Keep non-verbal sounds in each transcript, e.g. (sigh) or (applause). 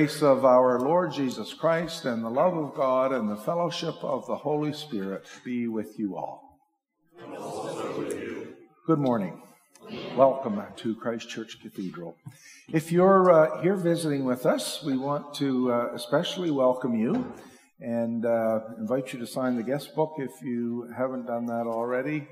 Grace of our Lord Jesus Christ and the love of God and the fellowship of the Holy Spirit be with you all. Good morning. Welcome to Christ Church Cathedral. If you're uh, here visiting with us, we want to uh, especially welcome you and uh, invite you to sign the guest book if you haven't done that already.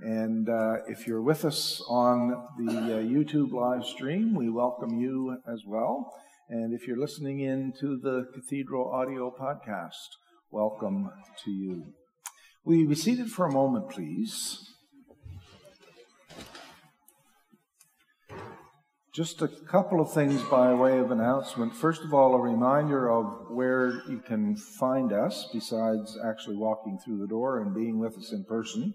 And uh, if you're with us on the uh, YouTube live stream, we welcome you as well. And if you're listening in to the Cathedral audio podcast, welcome to you. Will you be seated for a moment, please? Just a couple of things by way of announcement. First of all, a reminder of where you can find us besides actually walking through the door and being with us in person.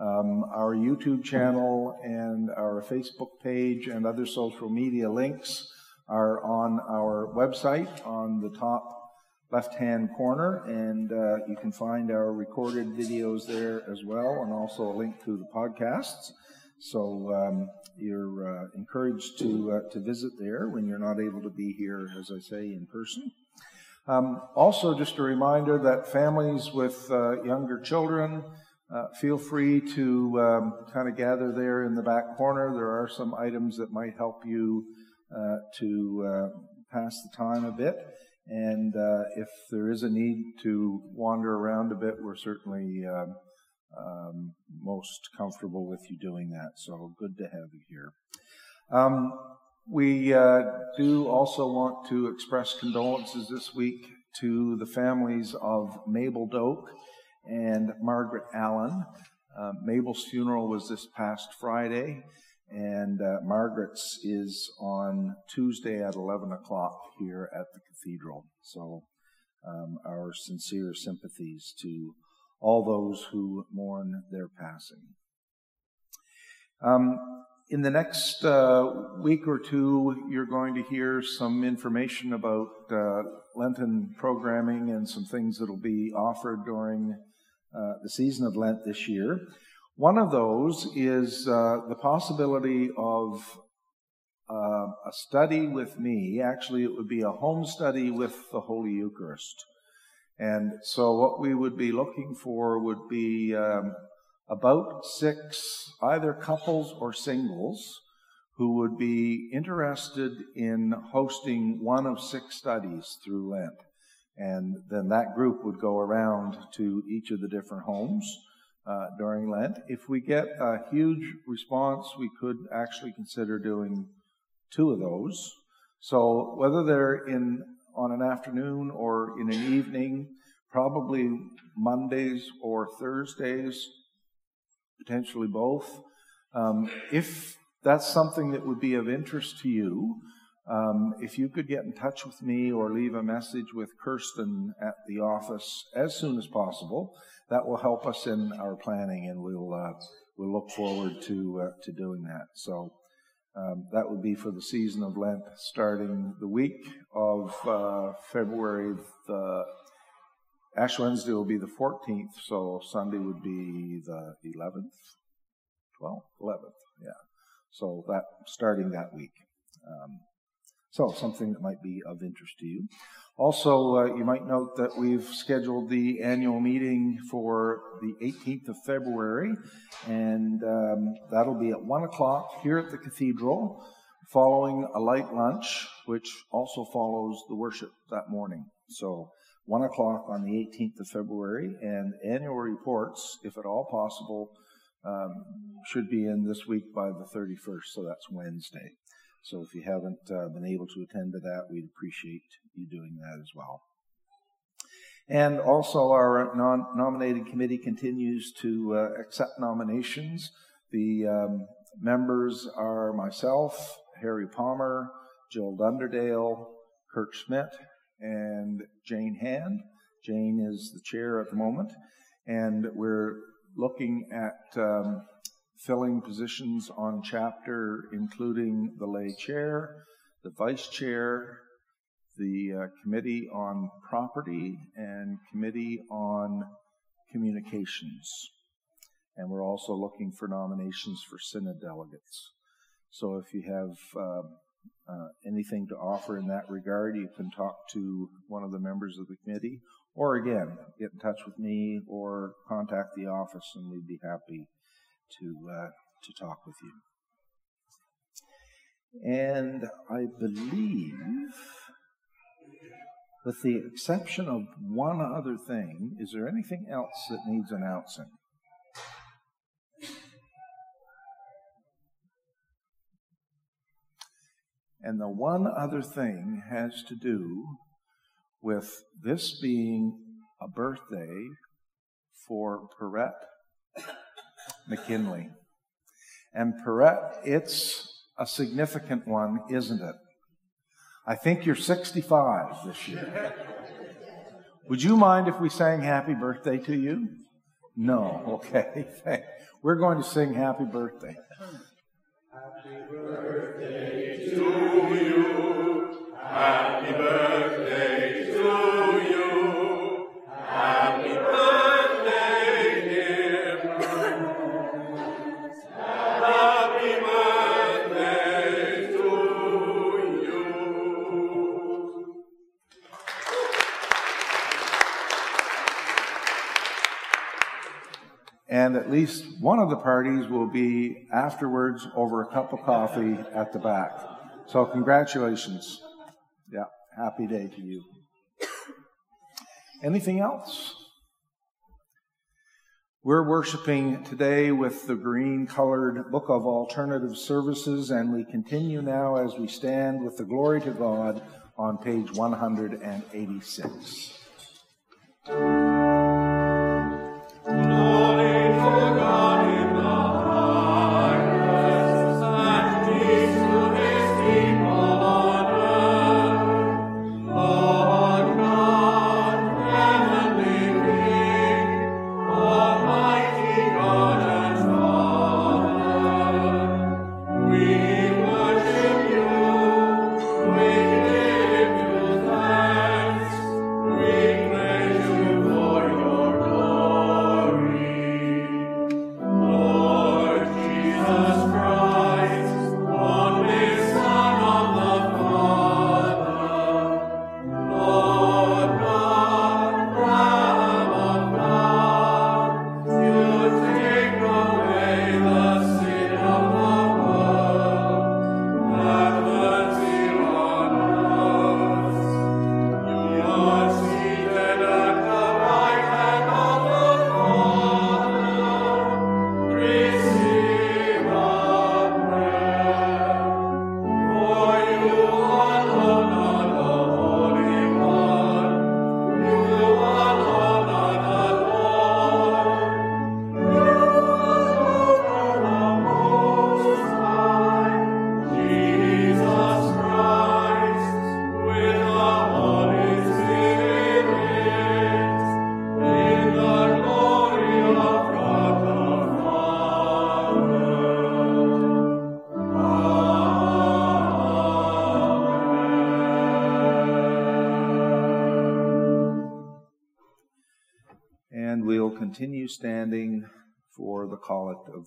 Um, our YouTube channel and our Facebook page and other social media links are on our website on the top left hand corner, and uh, you can find our recorded videos there as well, and also a link to the podcasts. So um, you're uh, encouraged to uh, to visit there when you're not able to be here, as I say, in person. Um, also, just a reminder that families with uh, younger children uh, feel free to um, kind of gather there in the back corner. There are some items that might help you to uh, pass the time a bit. And uh, if there is a need to wander around a bit, we're certainly um, um, most comfortable with you doing that. So good to have you here. Um, we uh, do also want to express condolences this week to the families of Mabel Doak and Margaret Allen. Uh, Mabel's funeral was this past Friday, and uh, Margaret's is on Tuesday at 11 o'clock here at the cathedral. So, um, our sincere sympathies to all those who mourn their passing. Um, in the next uh, week or two, you're going to hear some information about uh, Lenten programming and some things that will be offered during uh, the season of Lent this year. One of those is uh, the possibility of uh, a study with me. Actually, it would be a home study with the Holy Eucharist. And so, what we would be looking for would be um, about six, either couples or singles, who would be interested in hosting one of six studies through Lent. And then that group would go around to each of the different homes uh, during Lent. If we get a huge response, we could actually consider doing two of those. So whether they're in on an afternoon or in an evening, probably Mondays or Thursdays, potentially both. Um, if that's something that would be of interest to you, um, if you could get in touch with me or leave a message with Kirsten at the office as soon as possible, that will help us in our planning, and we'll uh, we'll look forward to uh, to doing that. So um, that would be for the season of Lent, starting the week of uh, February. The Ash Wednesday will be the 14th, so Sunday would be the 11th, 12th, 11th. Yeah. So that starting that week. Um, so, something that might be of interest to you. Also, uh, you might note that we've scheduled the annual meeting for the 18th of February, and um, that'll be at 1 o'clock here at the cathedral, following a light lunch, which also follows the worship that morning. So, 1 o'clock on the 18th of February, and annual reports, if at all possible, um, should be in this week by the 31st, so that's Wednesday. So if you haven't uh, been able to attend to that, we'd appreciate you doing that as well. And also, our non- nominated committee continues to uh, accept nominations. The um, members are myself, Harry Palmer, Jill Dunderdale, Kirk Schmidt, and Jane Hand. Jane is the chair at the moment, and we're looking at um, filling positions on chapter, including the lay chair, the vice chair, the uh, committee on property, and committee on communications. And we're also looking for nominations for synod delegates. So if you have uh, uh, anything to offer in that regard, you can talk to one of the members of the committee, or again, get in touch with me or contact the office, and we'd be happy to uh, to talk with you. And I believe, with the exception of one other thing, is there anything else that needs announcing? And the one other thing has to do with this being a birthday for Perrette McKinley. And Perrette, it's a significant one, isn't it? I think you're 65 this year. Would you mind if we sang happy birthday to you? No, okay. (laughs) We're going to sing happy birthday. Happy birthday to you. Happy birthday And at least one of the parties will be afterwards over a cup of coffee at the back. So, congratulations. Yeah, happy day to you. Anything else? We're worshiping today with the green colored Book of Alternative Services, and we continue now as we stand with the Glory to God on page 186. And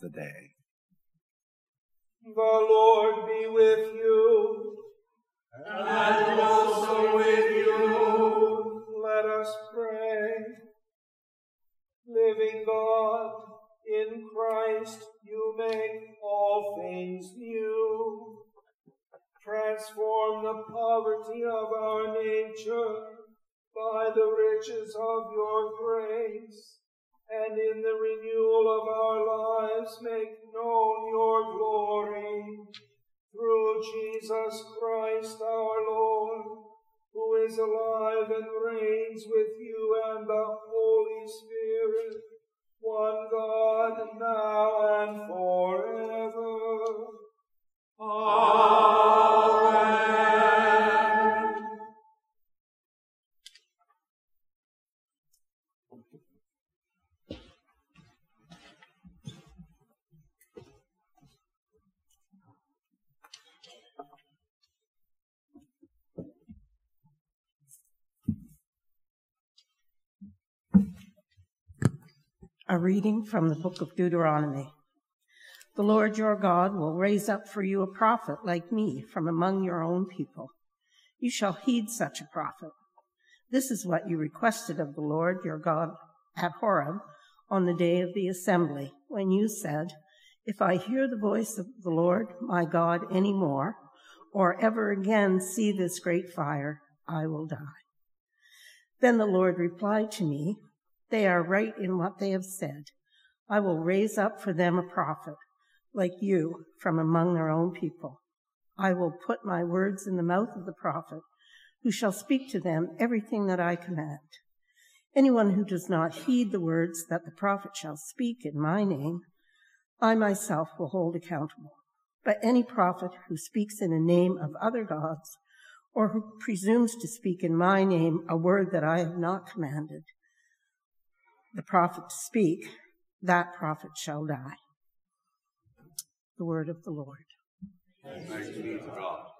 the day. The Lord be with you. And also with you. Let us pray. Living God, in Christ you make all things new. Transform the poverty of our nature by the riches of your grace, and in the renewal of our lives make known your glory. Through Jesus Christ our Lord, who is alive and reigns with you and the Holy Spirit, one God, now and forever. Amen. A reading from the book of Deuteronomy. The Lord your God will raise up for you a prophet like me from among your own people. You shall heed such a prophet. This is what you requested of the Lord your God at Horeb on the day of the assembly, when you said, If I hear the voice of the Lord my God any more, or ever again see this great fire, I will die. Then the Lord replied to me, They are right in what they have said. I will raise up for them a prophet like you from among their own people. I will put my words in the mouth of the prophet, who shall speak to them everything that I command. Anyone who does not heed the words that the prophet shall speak in my name, I myself will hold accountable. But any prophet who speaks in the name of other gods, or who presumes to speak in my name a word that I have not commanded the prophet to speak, that prophet shall die the word of the Lord. Thanks be to God.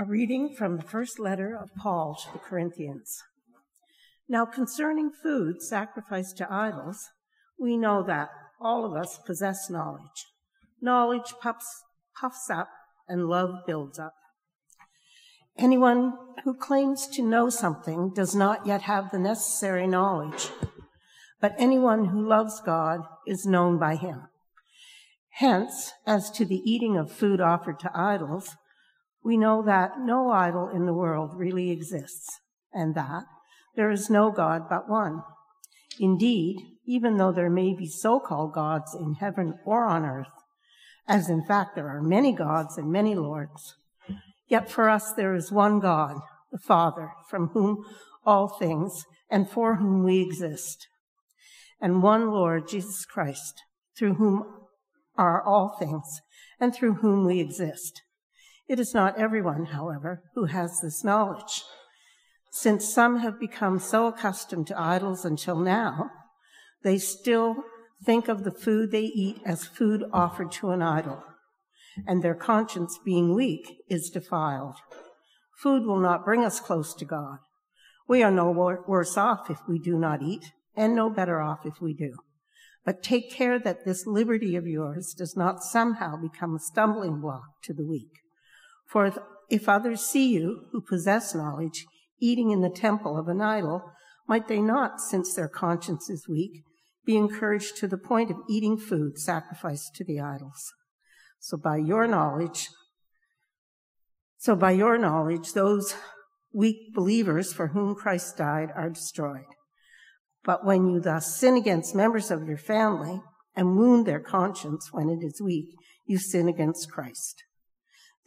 A reading from the first letter of Paul to the Corinthians. Now, concerning food sacrificed to idols, we know that all of us possess knowledge. Knowledge puffs, puffs up and love builds up. Anyone who claims to know something does not yet have the necessary knowledge, but anyone who loves God is known by him. Hence, as to the eating of food offered to idols, we know that no idol in the world really exists, and that there is no God but one. Indeed, even though there may be so-called gods in heaven or on earth, as in fact there are many gods and many lords, yet for us there is one God, the Father, from whom all things and for whom we exist, and one Lord, Jesus Christ, through whom are all things and through whom we exist. It is not everyone, however, who has this knowledge. Since some have become so accustomed to idols until now, they still think of the food they eat as food offered to an idol, and their conscience, being weak, is defiled. Food will not bring us close to God. We are no worse off if we do not eat, and no better off if we do. But take care that this liberty of yours does not somehow become a stumbling block to the weak. For if, others see you, who possess knowledge, eating in the temple of an idol, might they not, since their conscience is weak, be encouraged to the point of eating food sacrificed to the idols. So by your knowledge, so by your knowledge, those weak believers for whom Christ died are destroyed. But when you thus sin against members of your family and wound their conscience when it is weak, you sin against Christ.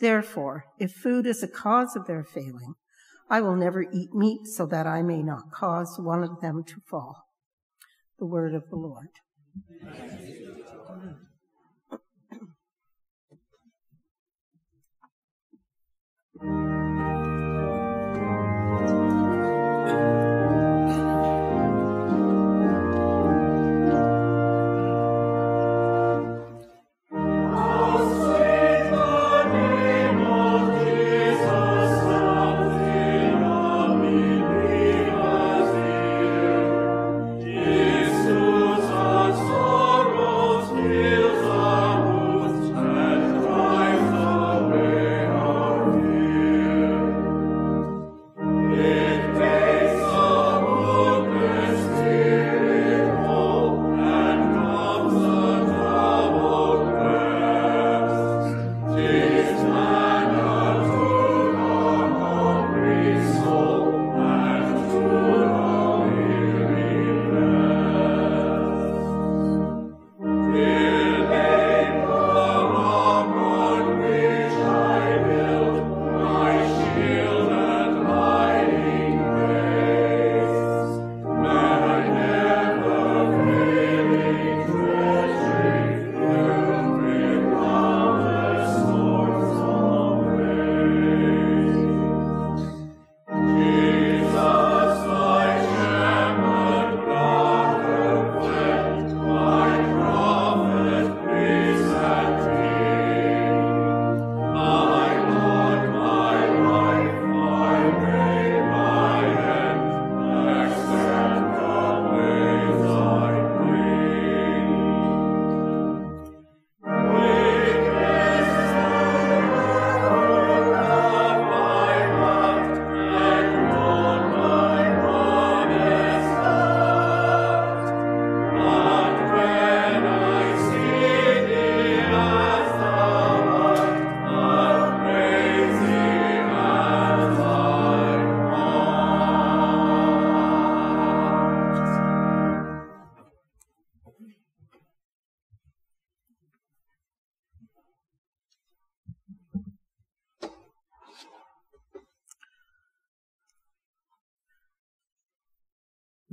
Therefore, if food is a cause of their failing, I will never eat meat so that I may not cause one of them to fall the word of the Lord.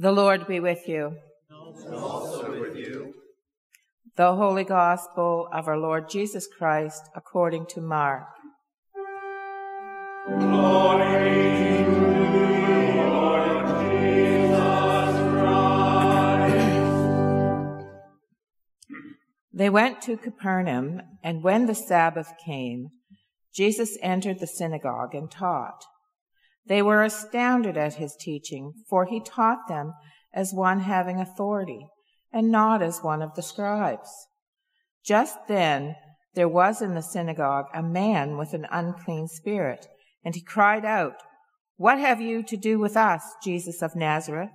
The Lord be with you. And Also with you. The Holy Gospel of our Lord Jesus Christ according to Mark. Glory to you, Jesus Christ. They went to Capernaum, and when the Sabbath came, Jesus entered the synagogue and taught. They were astounded at his teaching, for he taught them as one having authority, and not as one of the scribes. Just then there was in the synagogue a man with an unclean spirit, and he cried out, What have you to do with us, Jesus of Nazareth?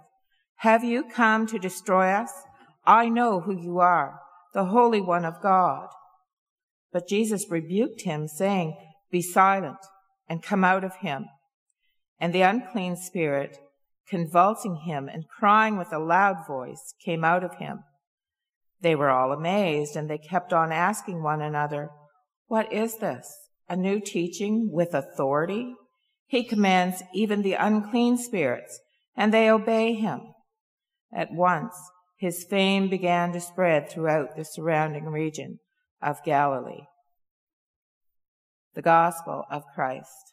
Have you come to destroy us? I know who you are, the Holy One of God. But Jesus rebuked him, saying, Be silent and come out of him. And the unclean spirit, convulsing him and crying with a loud voice, came out of him. They were all amazed, and they kept on asking one another, What is this? A new teaching with authority? He commands even the unclean spirits, and they obey him. At once, his fame began to spread throughout the surrounding region of Galilee. The Gospel of Christ.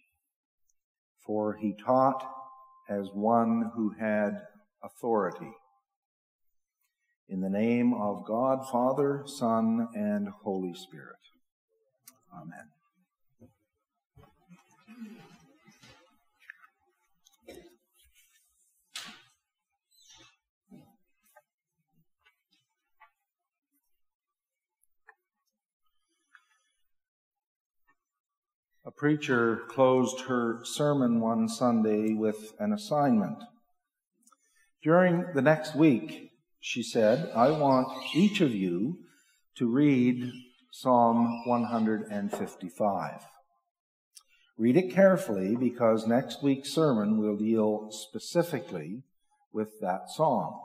for he taught as one who had authority. In the name of God, Father, Son, and Holy Spirit. Amen. A preacher closed her sermon one Sunday with an assignment. During the next week, she said, I want each of you to read Psalm 155. Read it carefully because next week's sermon will deal specifically with that psalm.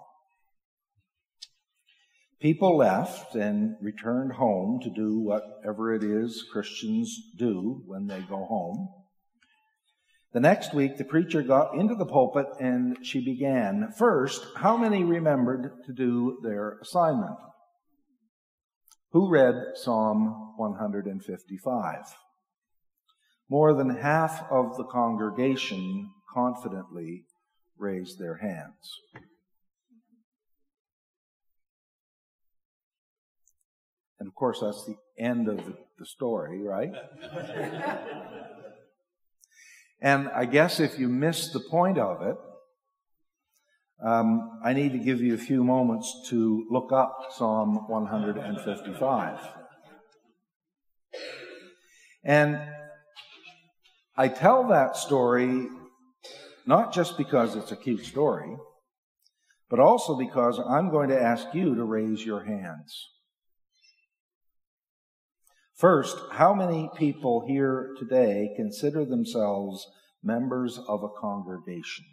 People left and returned home to do whatever it is Christians do when they go home. The next week, the preacher got into the pulpit and she began. First, how many remembered to do their assignment? Who read Psalm 155? More than half of the congregation confidently raised their hands. And of course, that's the end of the story, right? and I guess if you missed the point of it, um, I need to give you a few moments to look up Psalm 155. And I tell that story not just because it's a cute story, but also because I'm going to ask you to raise your hands. First, how many people here today consider themselves members of a congregation?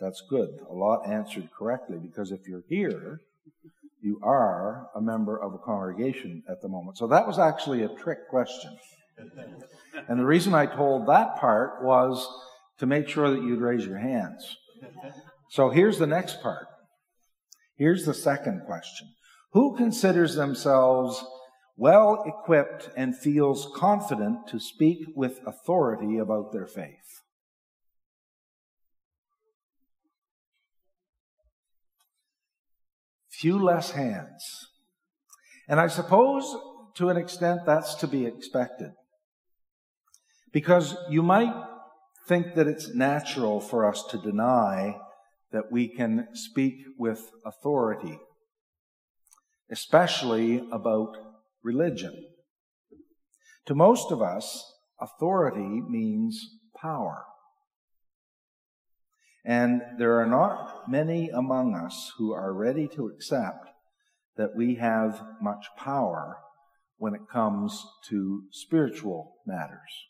That's good. A lot answered correctly because if you're here, you are a member of a congregation at the moment. So that was actually a trick question. And the reason I told that part was to make sure that you'd raise your hands. So here's the next part. Here's the second question. Who considers themselves well equipped and feels confident to speak with authority about their faith? Few less hands. And I suppose to an extent that's to be expected. Because you might think that it's natural for us to deny that we can speak with authority especially about religion. To most of us, authority means power. And there are not many among us who are ready to accept that we have much power when it comes to spiritual matters.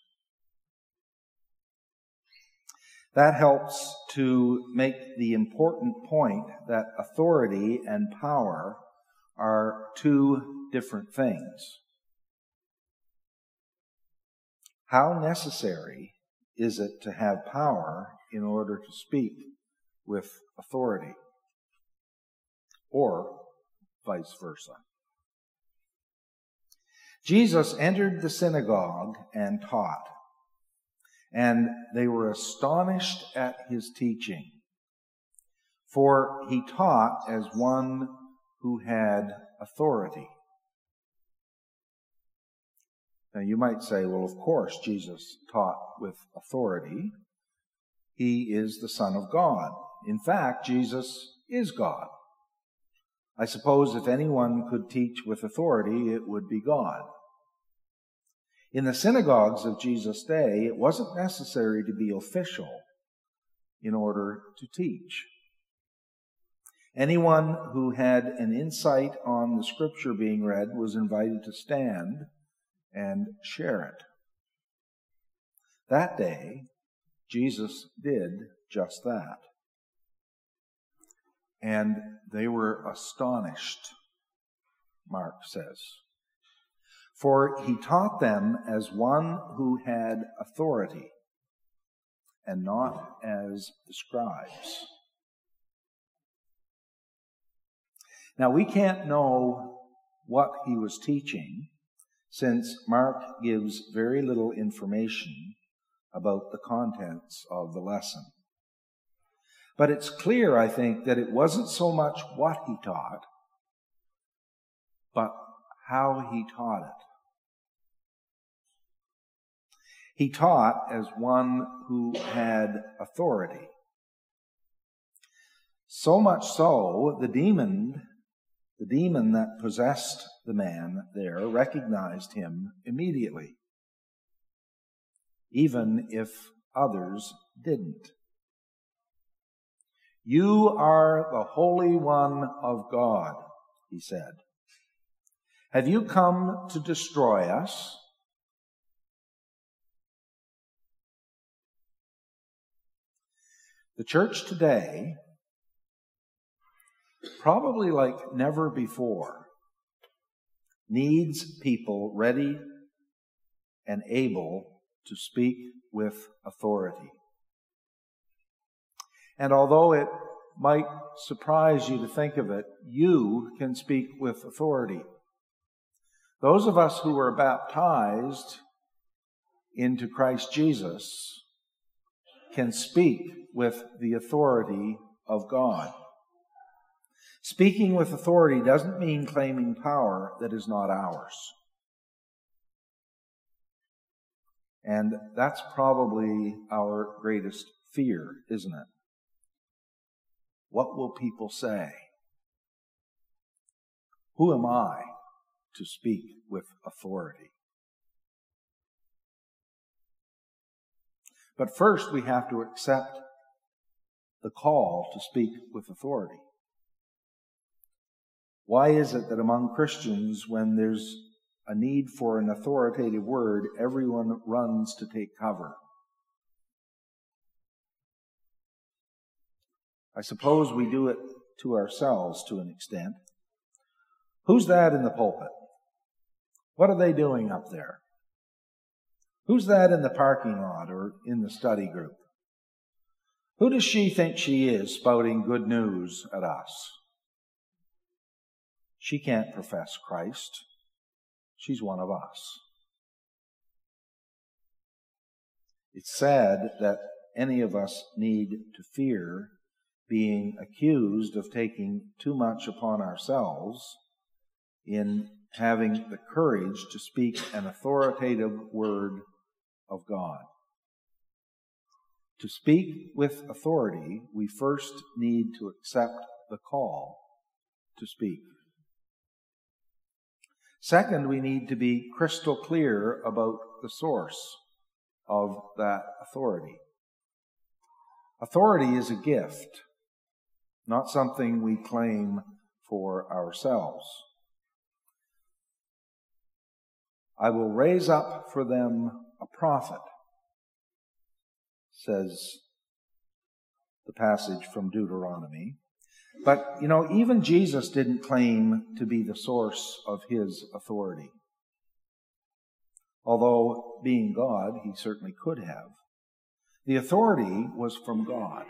That helps to make the important point that authority and power are two different things. How necessary is it to have power in order to speak with authority? Or vice versa. Jesus entered the synagogue and taught, and they were astonished at his teaching. For he taught as one who had authority. Now you might say, well, of course, Jesus taught with authority. He is the Son of God. In fact, Jesus is God. I suppose if anyone could teach with authority, it would be God. In the synagogues of Jesus' day, it wasn't necessary to be official in order to teach. Anyone who had an insight on the scripture being read was invited to stand and share it. That day, Jesus did just that. And they were astonished, Mark says. For he taught them as one who had authority and not as the scribes. Now, we can't know what he was teaching, since Mark gives very little information about the contents of the lesson. But it's clear, I think, that it wasn't so much what he taught, but how he taught it. He taught as one who had authority. So much so, the demon, the demon that possessed the man there recognized him immediately, even if others didn't. You are the Holy One of God, he said. Have you come to destroy us? The church today, probably like never before, needs people ready and able to speak with authority. And although it might surprise you to think of it, you can speak with authority. Those of us who were baptized into Christ Jesus can speak with the authority of God. Speaking with authority doesn't mean claiming power that is not ours. And that's probably our greatest fear, isn't it? What will people say? Who am I to speak with authority? But first, we have to accept the call to speak with authority. Why is it that among Christians, when there's a need for an authoritative word, everyone runs to take cover? I suppose we do it to ourselves to an extent. Who's that in the pulpit? What are they doing up there? Who's that in the parking lot or in the study group? Who does she think she is spouting good news at us? She can't profess Christ. She's one of us. It's sad that any of us need to fear being accused of taking too much upon ourselves in having the courage to speak an authoritative word of God. To speak with authority, we first need to accept the call to speak. Second, we need to be crystal clear about the source of that authority. Authority is a gift, not something we claim for ourselves. I will raise up for them a prophet, says the passage from Deuteronomy. But, you know, even Jesus didn't claim to be the source of his authority. Although, being God, he certainly could have. The authority was from God.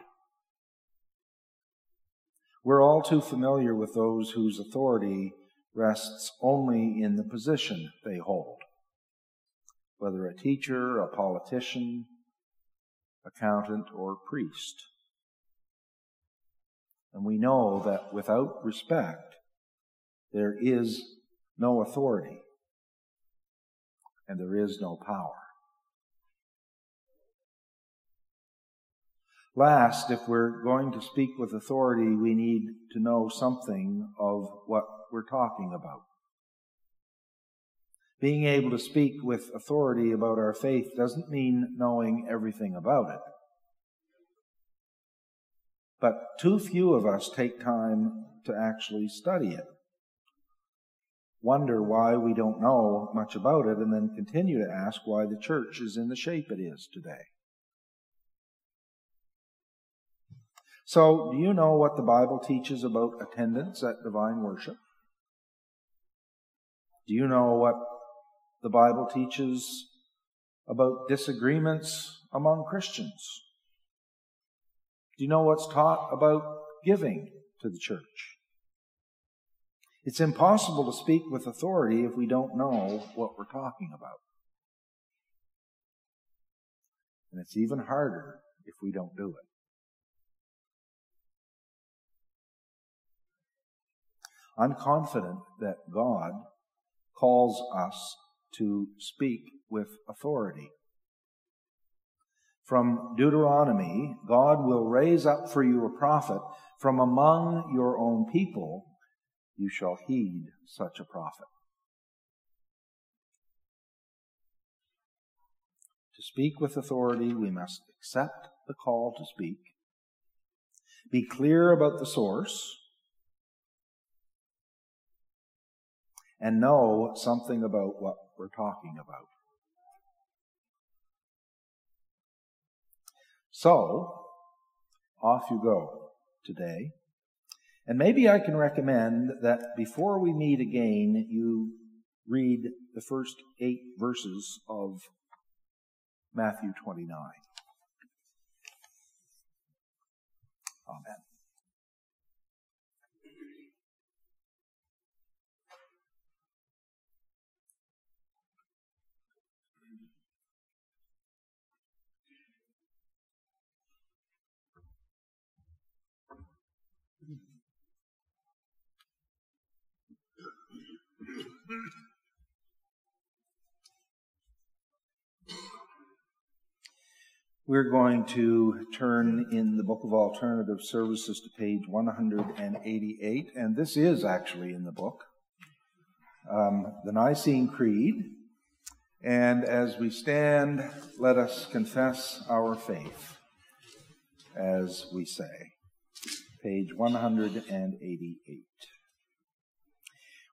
We're all too familiar with those whose authority rests only in the position they hold, whether a teacher, a politician, accountant, or priest. And we know that without respect, there is no authority and there is no power. Last, if we're going to speak with authority, we need to know something of what we're talking about. Being able to speak with authority about our faith doesn't mean knowing everything about it. But too few of us take time to actually study it. Wonder why we don't know much about it, and then continue to ask why the church is in the shape it is today. So, do you know what the Bible teaches about attendance at divine worship? Do you know what the Bible teaches about disagreements among Christians? Do you know what's taught about giving to the church? It's impossible to speak with authority if we don't know what we're talking about. And it's even harder if we don't do it. I'm confident that God calls us to speak with authority. From Deuteronomy, God will raise up for you a prophet from among your own people. You shall heed such a prophet. To speak with authority, we must accept the call to speak, be clear about the source, and know something about what we're talking about. So, off you go today. And maybe I can recommend that before we meet again, you read the first eight verses of Matthew 29. Amen. We're going to turn in the Book of Alternative Services to page 188, and this is actually in the book, um, the Nicene Creed. And as we stand, let us confess our faith as we say. Page 188.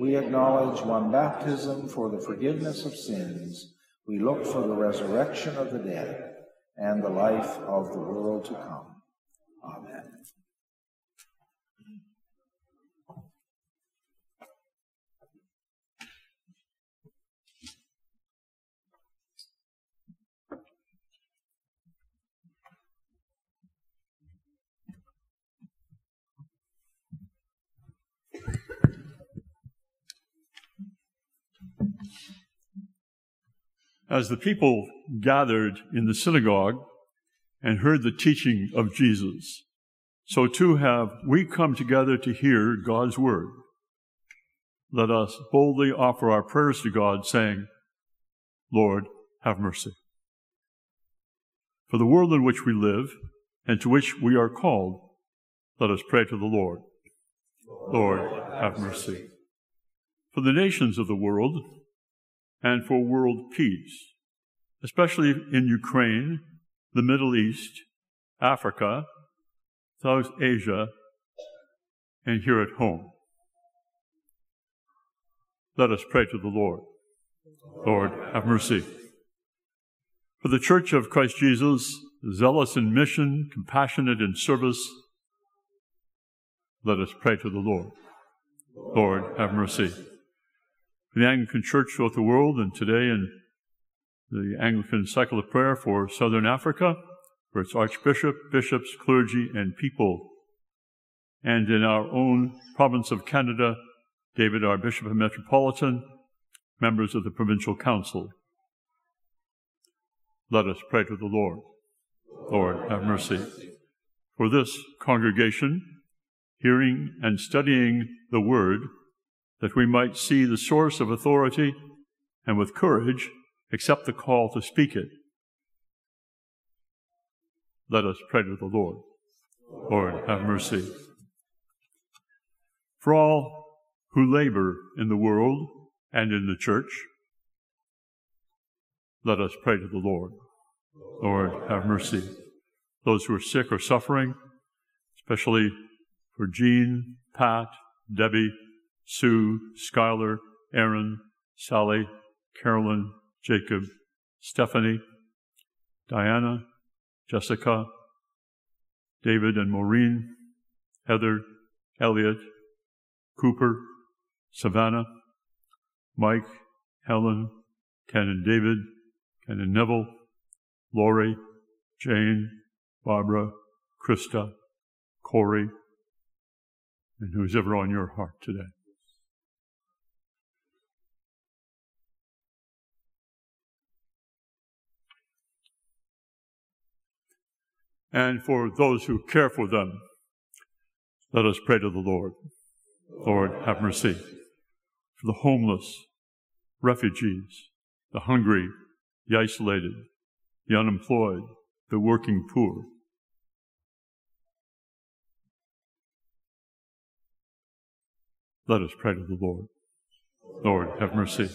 We acknowledge one baptism for the forgiveness of sins. We look for the resurrection of the dead and the life of the world to come. Amen. As the people gathered in the synagogue and heard the teaching of Jesus, so too have we come together to hear God's word. Let us boldly offer our prayers to God, saying, Lord, have mercy. For the world in which we live and to which we are called, let us pray to the Lord. Lord, have mercy. For the nations of the world, and for world peace, especially in Ukraine, the Middle East, Africa, South Asia, and here at home. Let us pray to the Lord. Lord, have mercy. For the Church of Christ Jesus, zealous in mission, compassionate in service, let us pray to the Lord. Lord, have mercy the Anglican Church throughout the world and today in the Anglican Cycle of Prayer for Southern Africa, for its Archbishop, bishops, clergy, and people. And in our own province of Canada, David, our Bishop and Metropolitan, members of the Provincial Council. Let us pray to the Lord. Lord, have mercy. For this congregation, hearing and studying the Word, that we might see the source of authority and with courage accept the call to speak it. Let us pray to the Lord. Lord, have mercy. For all who labor in the world and in the church, let us pray to the Lord. Lord, have mercy. Those who are sick or suffering, especially for Jean, Pat, Debbie, Sue, Skylar, Aaron, Sally, Carolyn, Jacob, Stephanie, Diana, Jessica, David and Maureen, Heather, Elliot, Cooper, Savannah, Mike, Helen, Ken and David, Ken and Neville, Lori, Jane, Barbara, Krista, Corey, and who's ever on your heart today. And for those who care for them, let us pray to the Lord. Lord, have mercy. For the homeless, refugees, the hungry, the isolated, the unemployed, the working poor. Let us pray to the Lord. Lord, have mercy.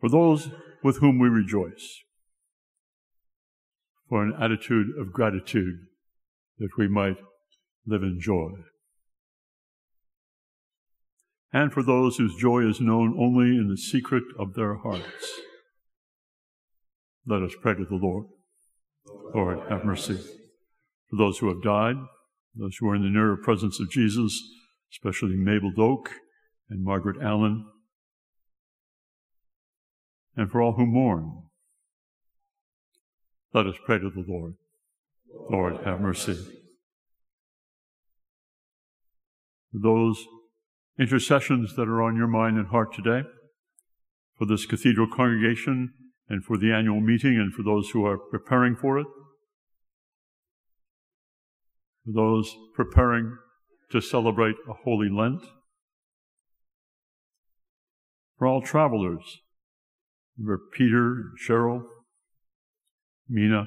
For those with whom we rejoice, for an attitude of gratitude that we might live in joy. And for those whose joy is known only in the secret of their hearts, let us pray to the Lord. Lord, have mercy. For those who have died, those who are in the nearer presence of Jesus, especially Mabel Doak and Margaret Allen, and for all who mourn, let us pray to the Lord. Lord, have mercy. Those intercessions that are on your mind and heart today, for this cathedral congregation and for the annual meeting and for those who are preparing for it, for those preparing to celebrate a holy Lent, for all travelers, for Peter and Cheryl, Mina.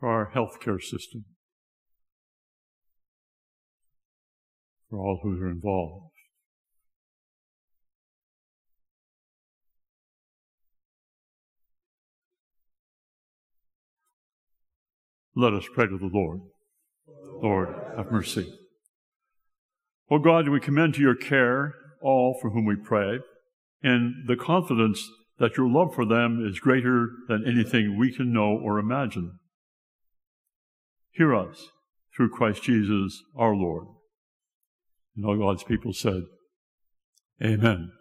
For our healthcare system. For all who are involved. Let us pray to the Lord. Lord, have mercy. O God, we commend to your care all for whom we pray, in the confidence that your love for them is greater than anything we can know or imagine. Hear us through Christ Jesus our Lord. And all God's people said, Amen.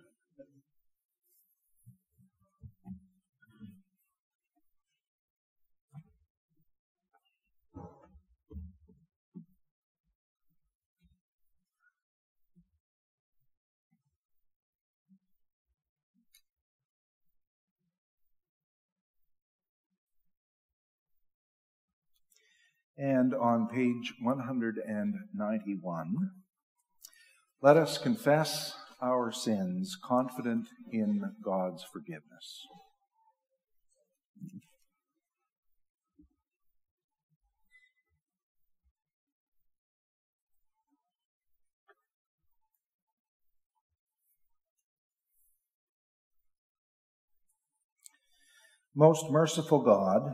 And on page 191, let us confess our sins, confident in God's forgiveness. Most merciful God,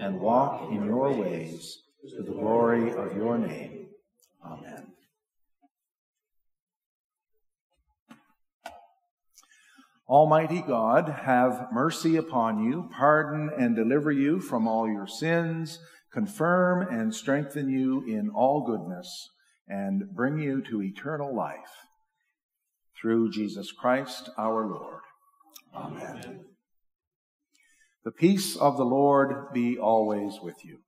and walk in your ways, to the glory of your name. Amen. Almighty God, have mercy upon you, pardon and deliver you from all your sins confirm and strengthen you in all goodness, and bring you to eternal life. Through Jesus Christ our Lord. Amen. Amen. The peace of the Lord be always with you.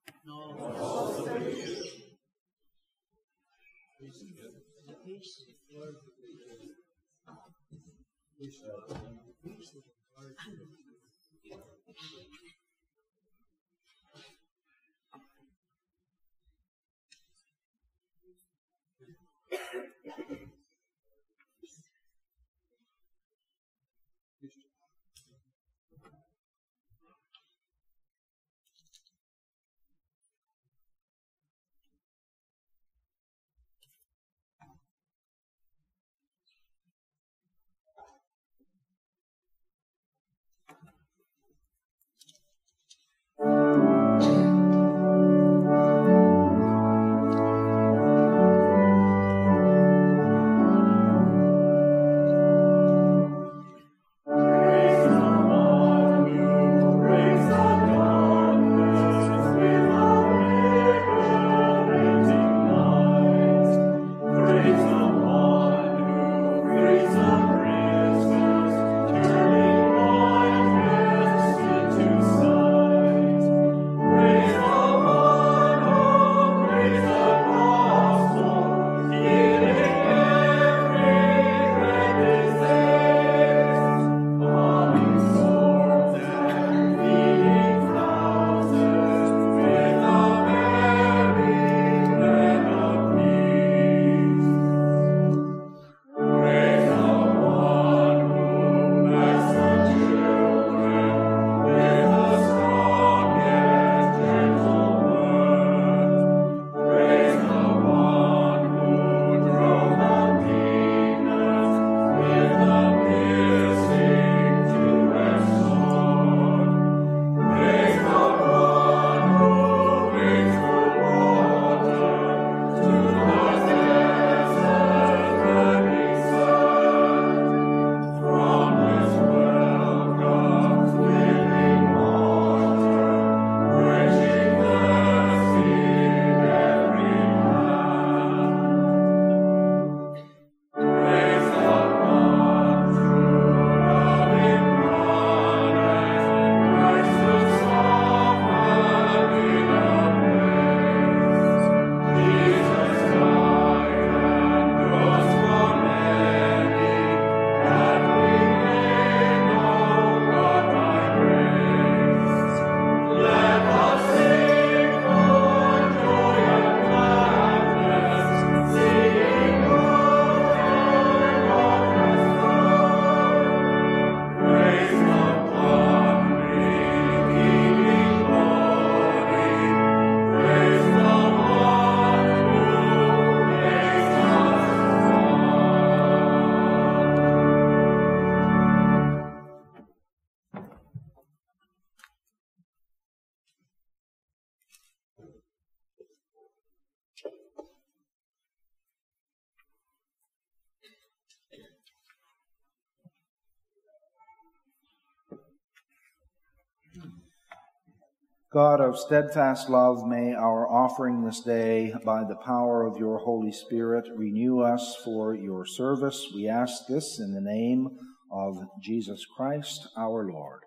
God of steadfast love, may our offering this day, by the power of your Holy Spirit, renew us for your service. We ask this in the name of Jesus Christ our Lord.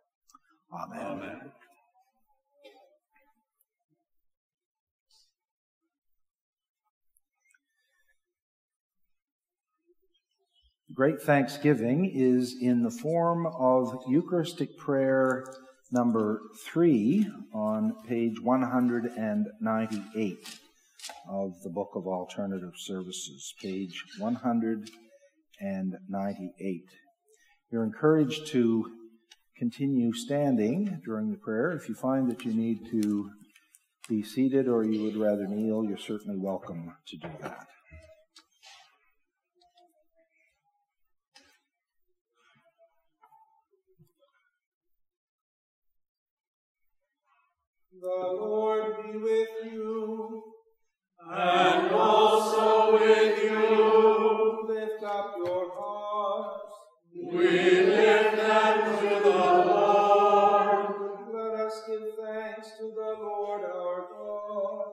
Amen. Amen. Great Thanksgiving is in the form of Eucharistic prayer number three on page 198 of the Book of Alternative Services, page 198. You're encouraged to continue standing during the prayer. If you find that you need to be seated or you would rather kneel, you're certainly welcome to do that. The Lord be with you. And also with you. Lift up your hearts. We lift them to the Lord. Let us give thanks to the Lord our God.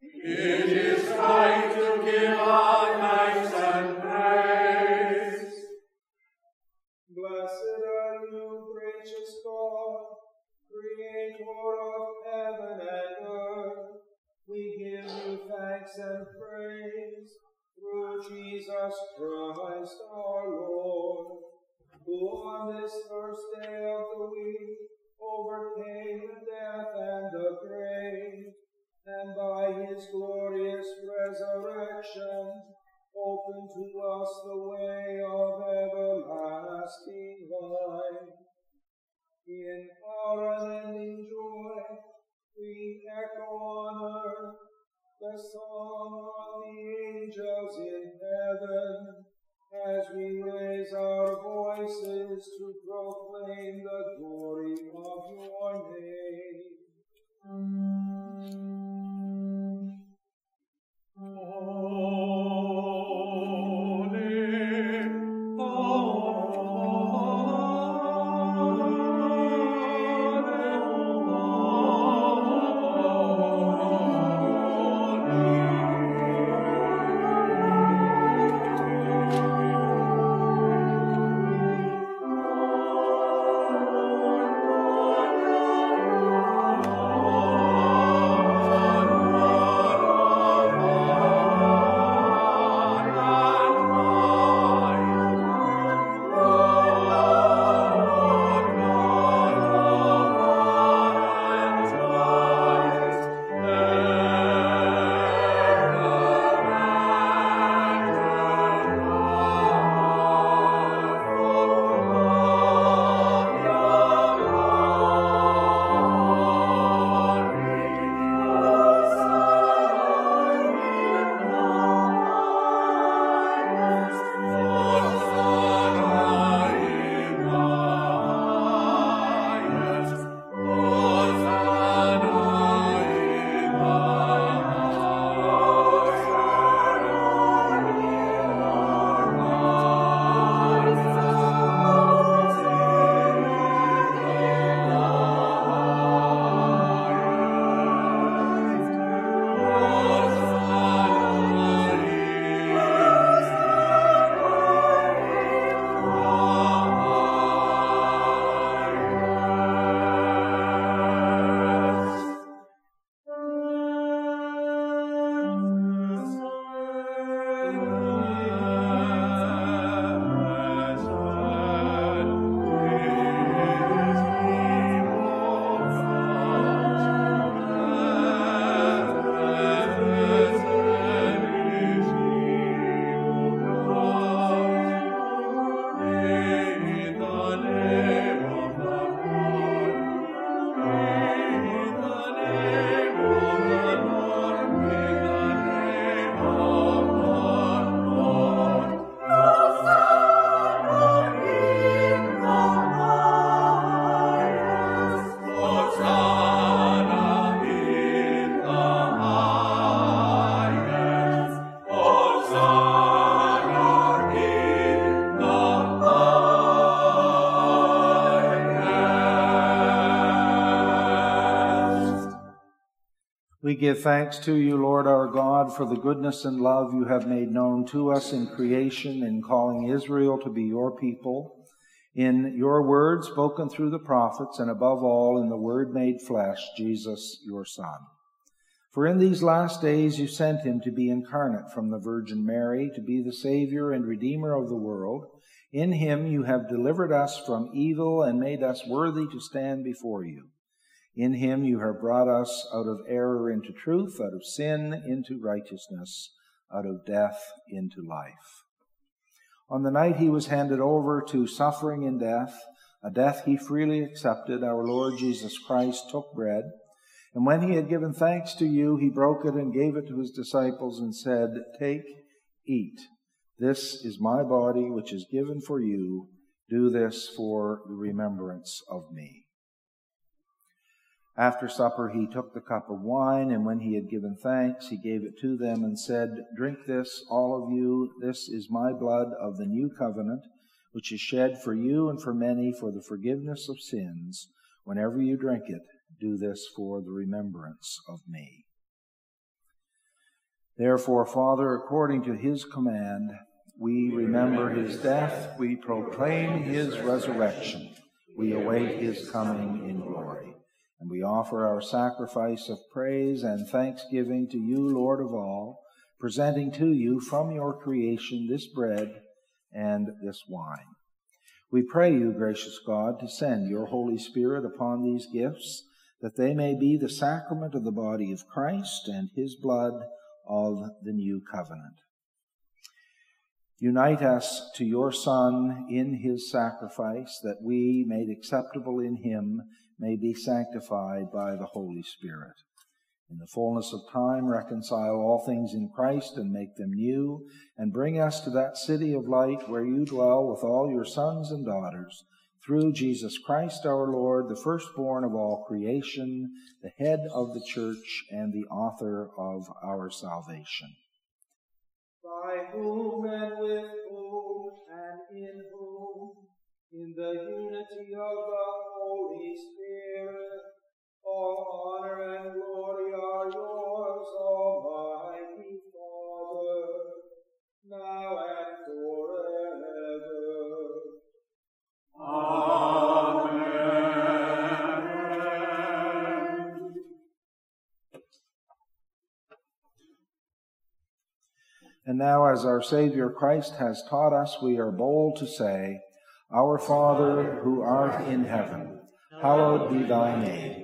It is right thanks and praise through Jesus Christ our Lord, who on this first day of the week overcame death and the grave, and by his glorious resurrection opened to us the way of everlasting life. In our unending joy, we echo on earth the song of the angels in heaven as we raise our voices to proclaim the glory of your name. We give thanks to you, Lord our God, for the goodness and love you have made known to us in creation in calling Israel to be your people, in your word spoken through the prophets, and above all in the word made flesh, Jesus, your Son. For in these last days you sent him to be incarnate from the Virgin Mary, to be the Savior and Redeemer of the world. In him you have delivered us from evil and made us worthy to stand before you. In him you have brought us out of error into truth, out of sin into righteousness, out of death into life. On the night he was handed over to suffering and death, a death he freely accepted, our Lord Jesus Christ took bread, And when he had given thanks to you, he broke it and gave it to his disciples and said, Take, eat. This is my body, which is given for you. Do this for the remembrance of me. After supper, he took the cup of wine, and when he had given thanks, he gave it to them and said, Drink this, all of you. This is my blood of the new covenant, which is shed for you and for many for the forgiveness of sins. Whenever you drink it, do this for the remembrance of me. Therefore, Father, according to his command, we remember his death, we proclaim his resurrection, we await his coming in glory. And we offer our sacrifice of praise and thanksgiving to you, Lord of all, presenting to you from your creation this bread and this wine. We pray you, gracious God, to send your Holy Spirit upon these gifts that they may be the sacrament of the body of Christ and his blood of the new covenant. Unite us to your Son in his sacrifice, that we, may be made acceptable in him, may be sanctified by the Holy Spirit. In the fullness of time, reconcile all things in Christ and make them new, and bring us to that city of light where you dwell with all your sons and daughters through Jesus Christ our Lord, the firstborn of all creation, the head of the church, and the author of our salvation. By whom and with whom and in whom, in the unity of the all honor and glory are yours, Almighty Father, now and And now, as our Savior Christ has taught us, we are bold to say, Our Father, who art in heaven, hallowed be thy name.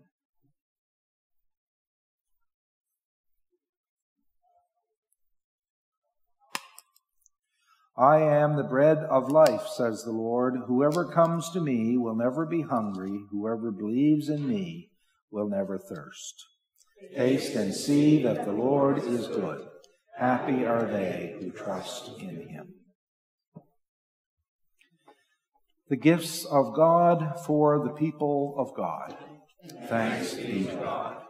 I am the bread of life, says the Lord. Whoever comes to me will never be hungry. Whoever believes in me will never thirst. Taste and see that the Lord is good. Happy are they who trust in him the gifts of God for the people of God. Thanks be to God.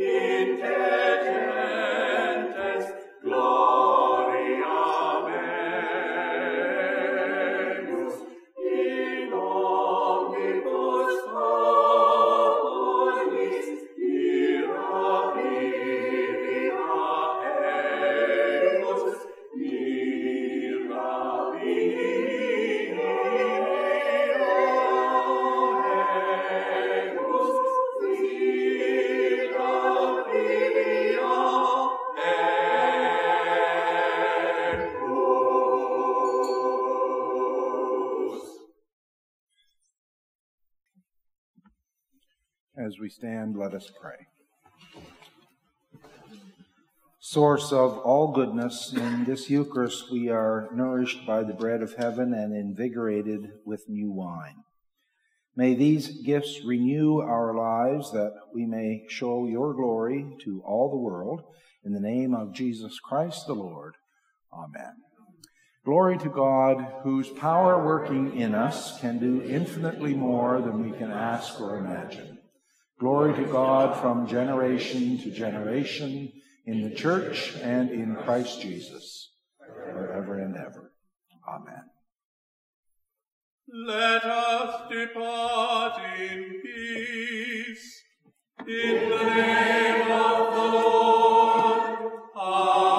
in us pray. Source of all goodness, in this Eucharist we are nourished by the bread of heaven and invigorated with new wine. May these gifts renew our lives that we may show your glory to all the world. In the name of Jesus Christ the Lord. Amen. Glory to God, whose power working in us can do infinitely more than we can ask or imagine. Glory to God from generation to generation in the church and in Christ Jesus, forever and ever. Amen. Let us depart in peace. In the name of the Lord. Amen.